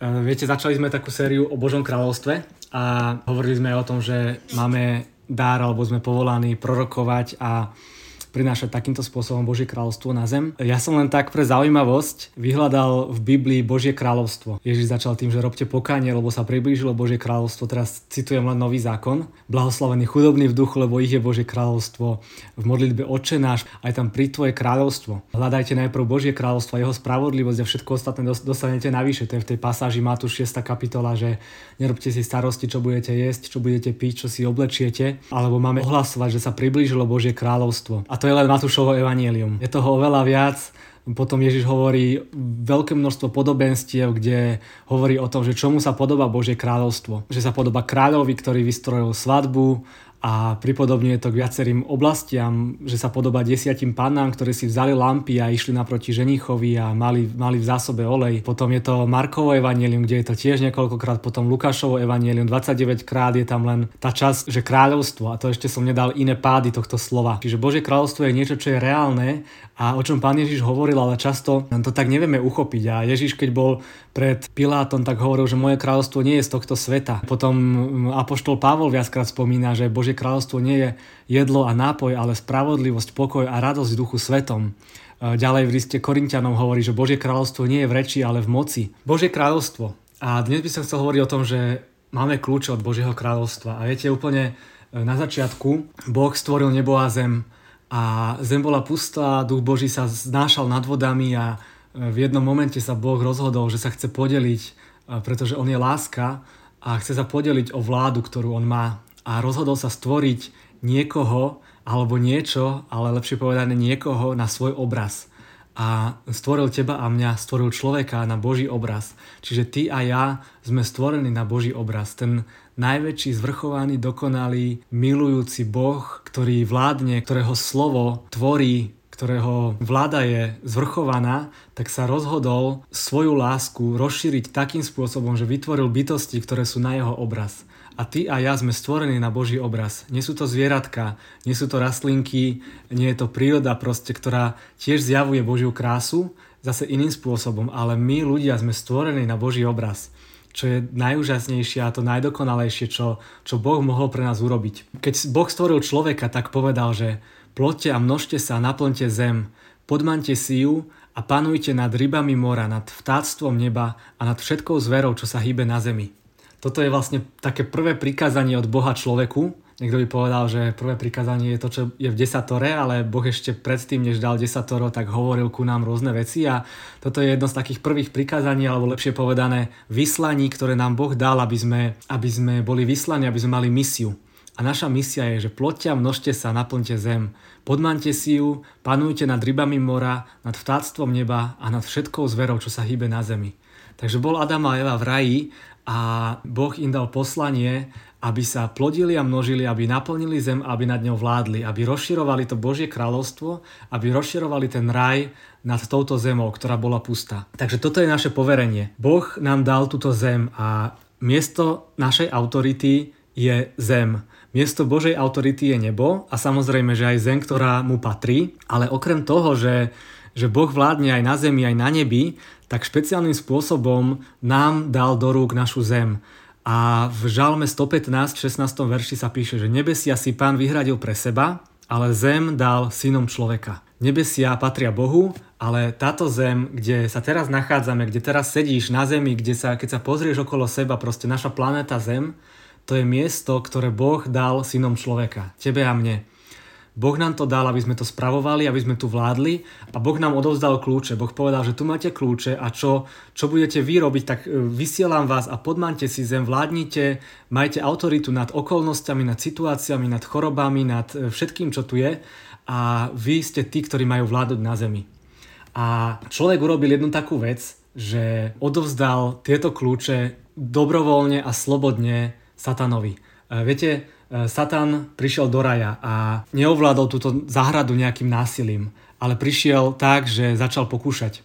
viete, začali sme takú sériu o Božom kráľovstve a hovorili sme aj o tom, že máme dár alebo sme povolaní prorokovať a prinášať takýmto spôsobom Božie kráľovstvo na zem. Ja som len tak pre zaujímavosť vyhľadal v Biblii Božie kráľovstvo. Ježiš začal tým, že robte pokánie, lebo sa priblížilo Božie kráľovstvo. Teraz citujem len nový zákon. Blahoslavený chudobný v duchu, lebo ich je Božie kráľovstvo. V modlitbe Oče náš, aj tam pri tvoje kráľovstvo. Hľadajte najprv Božie kráľovstvo jeho spravodlivosť a všetko ostatné dostanete navyše. To je v tej pasáži Matúš 6. kapitola, že nerobte si starosti, čo budete jesť, čo budete piť, čo si oblečiete, alebo máme ohlasovať, že sa priblížilo Božie kráľovstvo. A to je len Matúšovo evanielium. Je toho oveľa viac, potom Ježiš hovorí veľké množstvo podobenstiev, kde hovorí o tom, že čomu sa podobá Božie kráľovstvo. Že sa podobá kráľovi, ktorý vystrojil svadbu a pripodobňuje to k viacerým oblastiam, že sa podobá desiatim pannám, ktoré si vzali lampy a išli naproti ženichovi a mali, mali v zásobe olej. Potom je to Markovo evanelium, kde je to tiež niekoľkokrát, potom Lukášovo evanelium, 29 krát je tam len tá časť, že kráľovstvo a to ešte som nedal iné pády tohto slova. Čiže Božie kráľovstvo je niečo, čo je reálne a o čom pán Ježiš hovoril, ale často to tak nevieme uchopiť. A Ježiš, keď bol pred Pilátom, tak hovoril, že moje kráľovstvo nie je z tohto sveta. Potom Apoštol Pavol viackrát spomína, že Božie kráľovstvo nie je jedlo a nápoj, ale spravodlivosť, pokoj a radosť duchu svetom. E, ďalej v liste Korintianom hovorí, že Božie kráľovstvo nie je v reči, ale v moci. Božie kráľovstvo. A dnes by som chcel hovoriť o tom, že máme kľúče od Božieho kráľovstva. A viete, úplne e, na začiatku Boh stvoril nebo a zem a zem bola pustá, duch Boží sa znášal nad vodami a v jednom momente sa Boh rozhodol, že sa chce podeliť, e, pretože On je láska a chce sa podeliť o vládu, ktorú On má. A rozhodol sa stvoriť niekoho alebo niečo, ale lepšie povedané niekoho na svoj obraz. A stvoril teba a mňa, stvoril človeka na Boží obraz. Čiže ty a ja sme stvorení na Boží obraz. Ten najväčší, zvrchovaný, dokonalý, milujúci Boh, ktorý vládne, ktorého slovo tvorí ktorého vláda je zvrchovaná, tak sa rozhodol svoju lásku rozšíriť takým spôsobom, že vytvoril bytosti, ktoré sú na jeho obraz. A ty a ja sme stvorení na Boží obraz. Nie sú to zvieratka, nie sú to rastlinky, nie je to príroda proste, ktorá tiež zjavuje Božiu krásu, zase iným spôsobom, ale my ľudia sme stvorení na Boží obraz čo je najúžasnejšie a to najdokonalejšie, čo, čo Boh mohol pre nás urobiť. Keď Boh stvoril človeka, tak povedal, že ploďte a množte sa a naplňte zem, podmante si ju a panujte nad rybami mora, nad vtáctvom neba a nad všetkou zverou, čo sa hýbe na zemi. Toto je vlastne také prvé prikázanie od Boha človeku, Niekto by povedal, že prvé prikázanie je to, čo je v desatore, ale Boh ešte predtým, než dal desatoro, tak hovoril ku nám rôzne veci a toto je jedno z takých prvých prikázaní, alebo lepšie povedané vyslaní, ktoré nám Boh dal, aby sme, aby sme boli vyslaní, aby sme mali misiu. A naša misia je, že plotia, množte sa, naplňte zem. Podmante si ju, panujte nad rybami mora, nad vtáctvom neba a nad všetkou zverou, čo sa hýbe na zemi. Takže bol Adam a Eva v raji a Boh im dal poslanie, aby sa plodili a množili, aby naplnili zem, aby nad ňou vládli, aby rozširovali to Božie kráľovstvo, aby rozširovali ten raj nad touto zemou, ktorá bola pustá. Takže toto je naše poverenie. Boh nám dal túto zem a miesto našej autority je zem. Miesto Božej autority je nebo a samozrejme, že aj zem, ktorá mu patrí, ale okrem toho, že, že Boh vládne aj na zemi, aj na nebi, tak špeciálnym spôsobom nám dal do rúk našu zem. A v Žalme 115, 16. verši sa píše, že nebesia si pán vyhradil pre seba, ale zem dal synom človeka. Nebesia patria Bohu, ale táto zem, kde sa teraz nachádzame, kde teraz sedíš na zemi, kde sa, keď sa pozrieš okolo seba, proste naša planéta Zem, to je miesto, ktoré Boh dal synom človeka, tebe a mne. Boh nám to dal, aby sme to spravovali, aby sme tu vládli a Boh nám odovzdal kľúče. Boh povedal, že tu máte kľúče a čo, čo budete vy robiť, tak e, vysielam vás a podmante si zem, vládnite, majte autoritu nad okolnostiami, nad situáciami, nad chorobami, nad e, všetkým, čo tu je a vy ste tí, ktorí majú vládnuť na zemi. A človek urobil jednu takú vec, že odovzdal tieto kľúče dobrovoľne a slobodne satanovi. E, viete, E, Satan prišiel do raja a neovládol túto záhradu nejakým násilím, ale prišiel tak, že začal pokúšať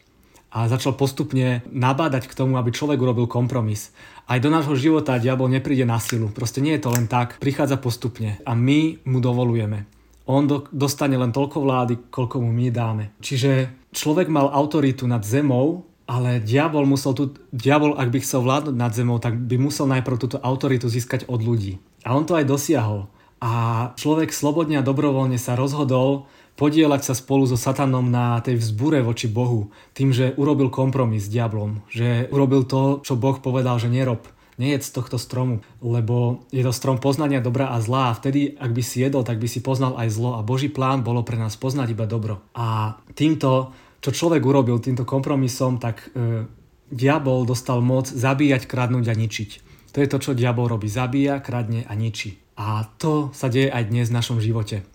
a začal postupne nabádať k tomu, aby človek urobil kompromis. Aj do nášho života diabol nepríde na silu. Proste nie je to len tak. Prichádza postupne a my mu dovolujeme. On do, dostane len toľko vlády, koľko mu my dáme. Čiže človek mal autoritu nad zemou, Ale diabol musel tu, diabol, ak by chcel vládnuť nad zemou, tak by musel najprv túto autoritu získať od ľudí. A on to aj dosiahol. A človek slobodne a dobrovoľne sa rozhodol podielať sa spolu so satanom na tej vzbure voči Bohu, tým, že urobil kompromis s diablom, že urobil to, čo Boh povedal, že nerob, nejedz tohto stromu, lebo je to strom poznania dobra a zla a vtedy, ak by si jedol, tak by si poznal aj zlo a Boží plán bolo pre nás poznať iba dobro. A týmto, čo človek urobil, týmto kompromisom, tak e, diabol dostal moc zabíjať, kradnúť a ničiť. To je to, čo diabol robí. Zabíja, kradne a ničí. A to sa deje aj dnes v našom živote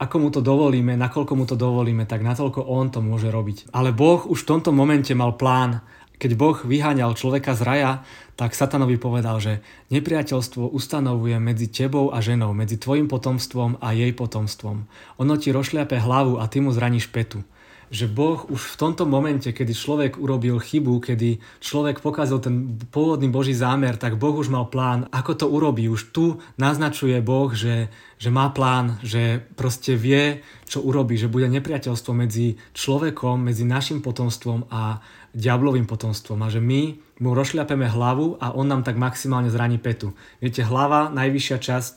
ako mu to dovolíme, nakoľko mu to dovolíme, tak natoľko on to môže robiť. Ale Boh už v tomto momente mal plán. Keď Boh vyháňal človeka z raja, tak satanovi povedal, že nepriateľstvo ustanovuje medzi tebou a ženou, medzi tvojim potomstvom a jej potomstvom. Ono ti rošľape hlavu a ty mu zraníš petu že Boh už v tomto momente, kedy človek urobil chybu, kedy človek pokazil ten pôvodný Boží zámer, tak Boh už mal plán, ako to urobí. Už tu naznačuje Boh, že, že má plán, že proste vie, čo urobí, že bude nepriateľstvo medzi človekom, medzi našim potomstvom a diablovým potomstvom a že my mu rozšľapeme hlavu a on nám tak maximálne zraní petu. Viete, hlava, najvyššia časť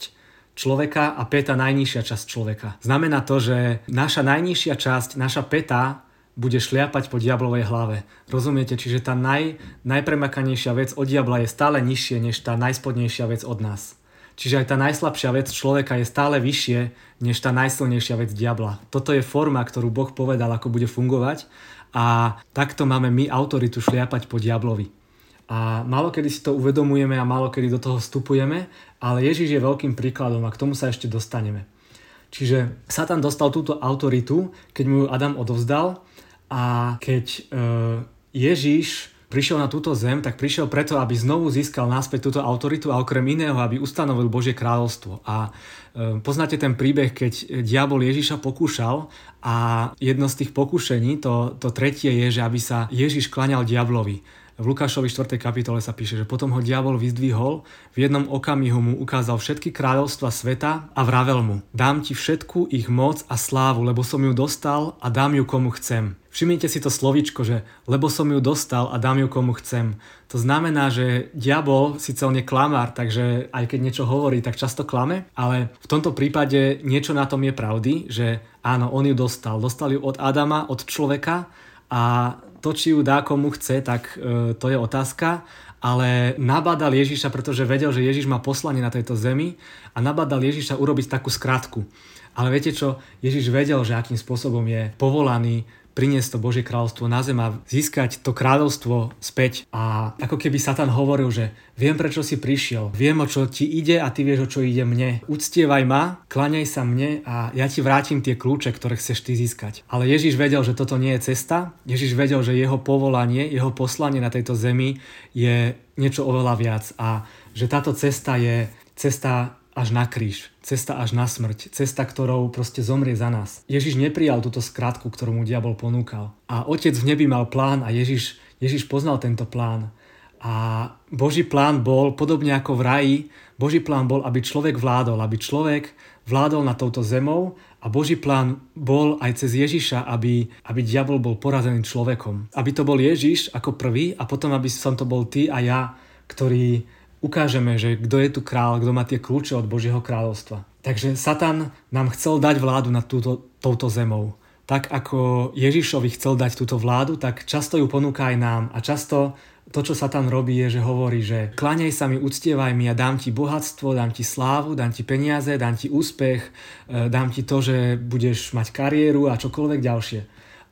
človeka a peta najnižšia časť človeka. Znamená to, že naša najnižšia časť, naša peta bude šliapať po diablovej hlave. Rozumiete? Čiže tá naj, najpremakanejšia vec od diabla je stále nižšie než tá najspodnejšia vec od nás. Čiže aj tá najslabšia vec človeka je stále vyššie než tá najsilnejšia vec diabla. Toto je forma, ktorú Boh povedal, ako bude fungovať a takto máme my autoritu šliapať po diablovi. A málo kedy si to uvedomujeme a málo kedy do toho vstupujeme, ale Ježiš je veľkým príkladom a k tomu sa ešte dostaneme. Čiže Satan dostal túto autoritu, keď mu ju Adam odovzdal a keď e, Ježiš prišiel na túto zem, tak prišiel preto, aby znovu získal náspäť túto autoritu a okrem iného, aby ustanovil Božie kráľovstvo. A e, poznáte ten príbeh, keď diabol Ježiša pokúšal a jedno z tých pokušení, to, to tretie je, že aby sa Ježiš klaňal diablovi v Lukášovi 4. kapitole sa píše, že potom ho diabol vyzdvihol, v jednom okamihu mu ukázal všetky kráľovstva sveta a vravel mu, dám ti všetku ich moc a slávu, lebo som ju dostal a dám ju komu chcem. Všimnite si to slovičko, že lebo som ju dostal a dám ju komu chcem. To znamená, že diabol síce on je klamár, takže aj keď niečo hovorí, tak často klame, ale v tomto prípade niečo na tom je pravdy, že áno, on ju dostal. Dostal ju od Adama, od človeka a to, či ju dá komu chce, tak e, to je otázka, ale nabádal Ježiša, pretože vedel, že Ježiš má poslanie na tejto zemi a nabádal Ježiša urobiť takú skratku. Ale viete čo, Ježiš vedel, že akým spôsobom je povolaný priniesť to Božie kráľovstvo na zem a získať to kráľovstvo späť. A ako keby Satan hovoril, že viem, prečo si prišiel, viem, o čo ti ide a ty vieš, o čo ide mne. Uctievaj ma, klaňaj sa mne a ja ti vrátim tie kľúče, ktoré chceš ty získať. Ale Ježiš vedel, že toto nie je cesta. Ježiš vedel, že jeho povolanie, jeho poslanie na tejto zemi je niečo oveľa viac a že táto cesta je cesta až na kríž, cesta až na smrť, cesta, ktorou proste zomrie za nás. Ježiš neprijal túto skratku, ktorú mu diabol ponúkal. A otec v nebi mal plán a Ježiš, Ježiš poznal tento plán. A Boží plán bol, podobne ako v raji, Boží plán bol, aby človek vládol, aby človek vládol na touto zemou a Boží plán bol aj cez Ježiša, aby, aby diabol bol porazený človekom. Aby to bol Ježiš ako prvý a potom, aby som to bol ty a ja, ktorý ukážeme, že kto je tu král, kto má tie kľúče od Božieho kráľovstva. Takže Satan nám chcel dať vládu nad túto, touto zemou. Tak ako Ježišovi chcel dať túto vládu, tak často ju ponúka aj nám. A často to, čo Satan robí, je, že hovorí, že kláňaj sa mi, uctievaj mi a dám ti bohatstvo, dám ti slávu, dám ti peniaze, dám ti úspech, e, dám ti to, že budeš mať kariéru a čokoľvek ďalšie.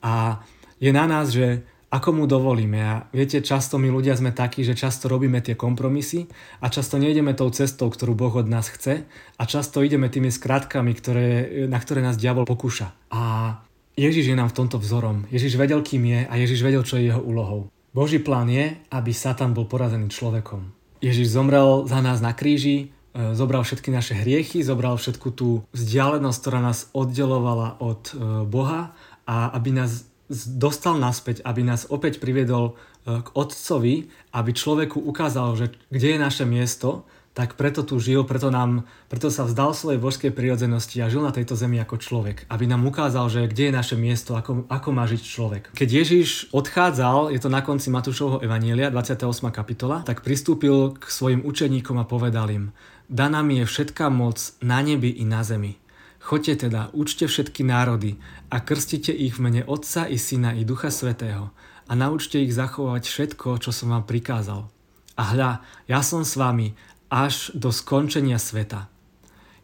A je na nás, že ako mu dovolíme. A viete, často my ľudia sme takí, že často robíme tie kompromisy a často nejdeme tou cestou, ktorú Boh od nás chce a často ideme tými skratkami, ktoré, na ktoré nás diabol pokúša. A Ježiš je nám v tomto vzorom. Ježiš vedel, kým je a Ježiš vedel, čo je jeho úlohou. Boží plán je, aby Satan bol porazený človekom. Ježiš zomrel za nás na kríži, e, zobral všetky naše hriechy, zobral všetku tú vzdialenosť, ktorá nás oddelovala od e, Boha a aby nás dostal naspäť, aby nás opäť priviedol e, k Otcovi, aby človeku ukázal, že kde je naše miesto, tak preto tu žil, preto, nám, preto sa vzdal svojej božskej prirodzenosti a žil na tejto zemi ako človek, aby nám ukázal, že kde je naše miesto, ako, ako má žiť človek. Keď Ježiš odchádzal, je to na konci Matúšovho Evanielia, 28. kapitola, tak pristúpil k svojim učeníkom a povedal im, daná mi je všetká moc na nebi i na zemi. Choďte teda, učte všetky národy a krstite ich v mene Otca i Syna i Ducha Svetého a naučte ich zachovať všetko, čo som vám prikázal. A hľa, ja som s vami až do skončenia sveta.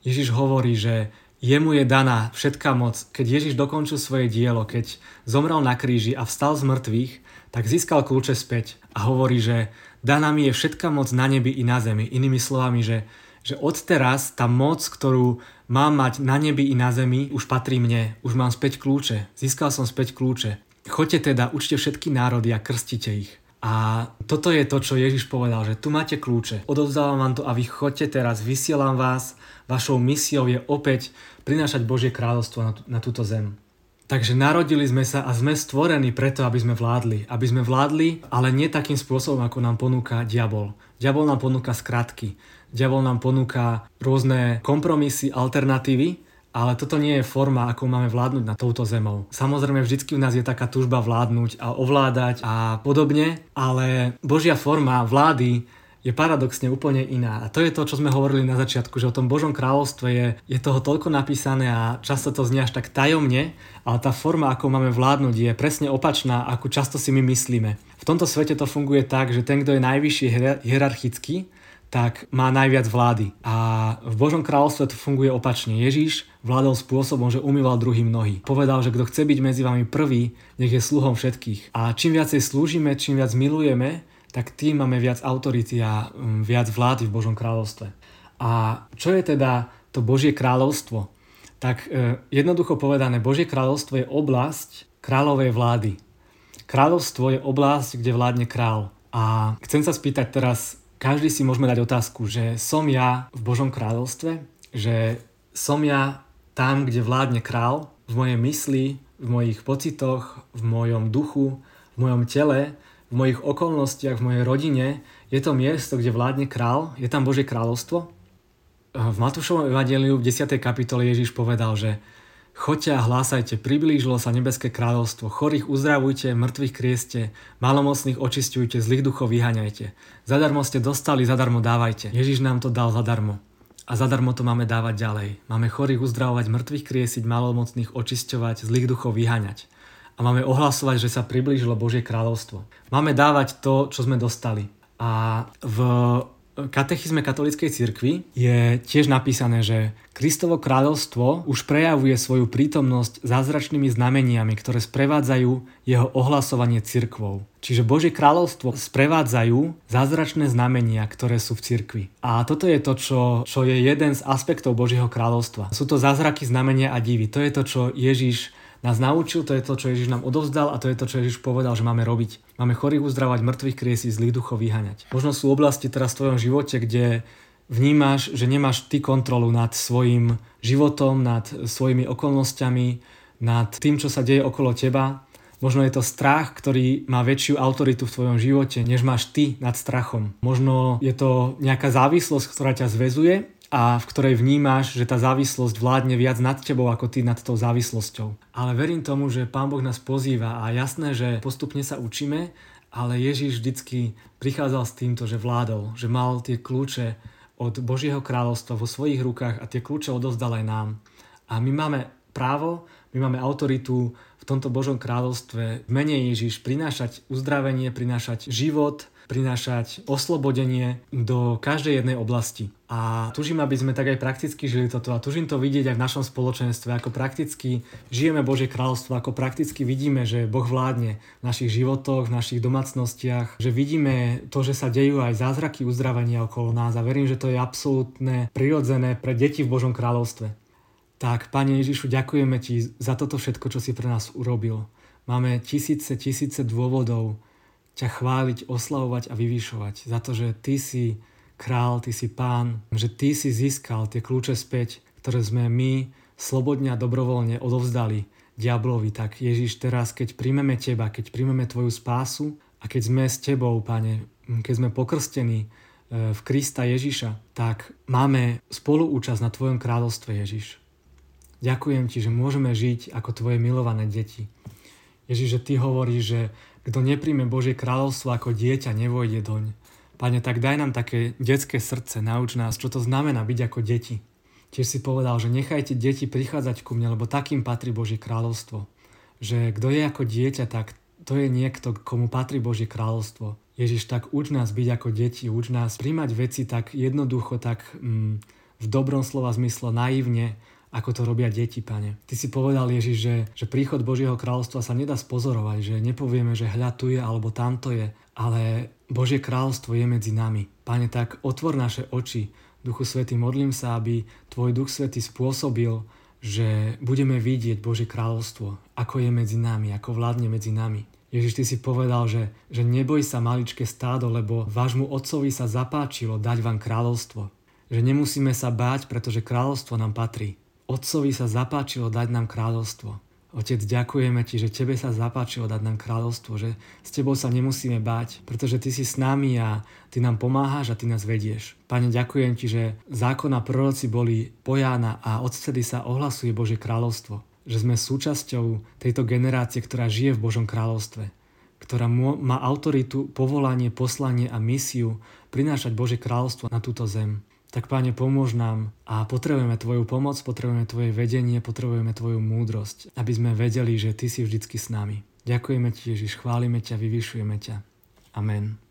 Ježiš hovorí, že jemu je daná všetká moc. Keď Ježiš dokončil svoje dielo, keď zomrel na kríži a vstal z mŕtvych, tak získal kľúče späť a hovorí, že daná mi je všetká moc na nebi i na zemi. Inými slovami, že, že odteraz tá moc, ktorú mám mať na nebi i na zemi, už patrí mne. Už mám späť kľúče. Získal som späť kľúče. Choďte teda, učte všetky národy a krstite ich. A toto je to, čo Ježiš povedal, že tu máte kľúče. Odovzdávam vám to a vy chodte teraz, vysielam vás. Vašou misiou je opäť prinášať Božie kráľovstvo na, na túto zem. Takže narodili sme sa a sme stvorení preto, aby sme vládli. Aby sme vládli, ale nie takým spôsobom, ako nám ponúka diabol. Diabol nám ponúka skratky. Diabol nám ponúka rôzne kompromisy, alternatívy, ale toto nie je forma, ako máme vládnuť na touto zemou. Samozrejme, vždycky u nás je taká túžba vládnuť a ovládať a podobne, ale Božia forma vlády je paradoxne úplne iná. A to je to, čo sme hovorili na začiatku, že o tom Božom kráľovstve je, je toho toľko napísané a často to znie až tak tajomne, ale tá forma, ako máme vládnuť, je presne opačná, ako často si my myslíme. V tomto svete to funguje tak, že ten, kto je najvyšší hierarchický, tak má najviac vlády. A v Božom kráľovstve to funguje opačne. Ježíš vládol spôsobom, že umýval druhým nohy. Povedal, že kto chce byť medzi vami prvý, nech je sluhom všetkých. A čím viacej slúžime, čím viac milujeme, tak tým máme viac autority a mm, viac vlády v Božom kráľovstve. A čo je teda to Božie kráľovstvo? Tak e, jednoducho povedané, Božie kráľovstvo je oblasť kráľovej vlády. Kráľovstvo je oblasť, kde vládne král. A chcem sa spýtať teraz, každý si môžeme dať otázku, že som ja v Božom kráľovstve, že som ja tam, kde vládne král, v mojej mysli, v mojich pocitoch, v mojom duchu, v mojom tele, v mojich okolnostiach, v mojej rodine, je to miesto, kde vládne král, je tam Božie kráľovstvo. V Matúšovom evangeliu v 10. kapitole Ježiš povedal, že Choďte a hlásajte, priblížilo sa nebeské kráľovstvo, chorých uzdravujte, mŕtvych krieste, malomocných očistujte, zlých duchov vyhaňajte. Zadarmo ste dostali, zadarmo dávajte. Ježiš nám to dal zadarmo. A zadarmo to máme dávať ďalej. Máme chorých uzdravovať, mŕtvych kriesiť, malomocných očisťovať, zlých duchov vyhaňať. A máme ohlasovať, že sa priblížilo Božie kráľovstvo. Máme dávať to, čo sme dostali. A v katechizme katolíckej cirkvi je tiež napísané, že Kristovo kráľovstvo už prejavuje svoju prítomnosť zázračnými znameniami, ktoré sprevádzajú jeho ohlasovanie cirkvou. Čiže Božie kráľovstvo sprevádzajú zázračné znamenia, ktoré sú v cirkvi. A toto je to, čo, čo je jeden z aspektov Božieho kráľovstva. Sú to zázraky, znamenia a divy. To je to, čo Ježiš nás naučil, to je to, čo Ježiš nám odovzdal a to je to, čo Ježiš povedal, že máme robiť. Máme chorých uzdravať, mŕtvych kriesiť, zlých duchov vyhaňať. Možno sú oblasti teraz v tvojom živote, kde vnímaš, že nemáš ty kontrolu nad svojim životom, nad svojimi okolnostiami, nad tým, čo sa deje okolo teba. Možno je to strach, ktorý má väčšiu autoritu v tvojom živote, než máš ty nad strachom. Možno je to nejaká závislosť, ktorá ťa zväzuje a v ktorej vnímáš, že tá závislosť vládne viac nad tebou ako ty nad tou závislosťou. Ale verím tomu, že Pán Boh nás pozýva a jasné, že postupne sa učíme, ale Ježiš vždycky prichádzal s týmto, že vládol, že mal tie kľúče od Božieho kráľovstva vo svojich rukách a tie kľúče odozdal aj nám. A my máme právo, my máme autoritu tomto Božom kráľovstve v mene Ježiš prinášať uzdravenie, prinášať život, prinášať oslobodenie do každej jednej oblasti. A tužím, aby sme tak aj prakticky žili toto a tužím to vidieť aj v našom spoločenstve, ako prakticky žijeme Božie kráľovstvo, ako prakticky vidíme, že Boh vládne v našich životoch, v našich domácnostiach, že vidíme to, že sa dejú aj zázraky uzdravenia okolo nás a verím, že to je absolútne prirodzené pre deti v Božom kráľovstve. Tak, Pane Ježišu, ďakujeme Ti za toto všetko, čo si pre nás urobil. Máme tisíce, tisíce dôvodov, ťa chváliť, oslavovať a vyvyšovať za to, že ty si král, ty si pán, že ty si získal tie kľúče späť, ktoré sme my slobodne a dobrovoľne odovzdali diablovi. Tak Ježiš, teraz keď príjmeme teba, keď príjmeme tvoju spásu a keď sme s tebou, pane, keď sme pokrstení v Krista Ježiša, tak máme spoluúčasť na Tvojom kráľovstve Ježiš. Ďakujem Ti, že môžeme žiť ako Tvoje milované deti. Ježiš, že Ty hovoríš, že kto nepríjme Božie kráľovstvo ako dieťa, nevojde doň. Pane, tak daj nám také detské srdce, nauč nás, čo to znamená byť ako deti. Tiež si povedal, že nechajte deti prichádzať ku mne, lebo takým patrí Božie kráľovstvo. Že kto je ako dieťa, tak to je niekto, komu patrí Božie kráľovstvo. Ježiš, tak uč nás byť ako deti, uč nás príjmať veci tak jednoducho, tak mm, v dobrom slova zmysle naivne, ako to robia deti, pane. Ty si povedal, Ježiš, že, že príchod Božieho kráľovstva sa nedá spozorovať, že nepovieme, že hľa tu je alebo tamto je, ale Božie kráľovstvo je medzi nami. Pane, tak otvor naše oči. Duchu Svety, modlím sa, aby Tvoj Duch Svety spôsobil, že budeme vidieť Božie kráľovstvo, ako je medzi nami, ako vládne medzi nami. Ježiš, ty si povedal, že, že neboj sa maličké stádo, lebo vášmu otcovi sa zapáčilo dať vám kráľovstvo. Že nemusíme sa báť, pretože kráľovstvo nám patrí. Otcovi sa zapáčilo dať nám kráľovstvo. Otec, ďakujeme Ti, že Tebe sa zapáčilo dať nám kráľovstvo, že s Tebou sa nemusíme báť, pretože Ty si s nami a Ty nám pomáhaš a Ty nás vedieš. Pane, ďakujem Ti, že zákon a proroci boli pojána a odtedy sa ohlasuje Božie kráľovstvo. Že sme súčasťou tejto generácie, ktorá žije v Božom kráľovstve ktorá má autoritu, povolanie, poslanie a misiu prinášať Božie kráľovstvo na túto zem tak Páne, pomôž nám a potrebujeme Tvoju pomoc, potrebujeme Tvoje vedenie, potrebujeme Tvoju múdrosť, aby sme vedeli, že Ty si vždycky s nami. Ďakujeme Ti, Ježiš, chválime ťa, vyvyšujeme ťa. Amen.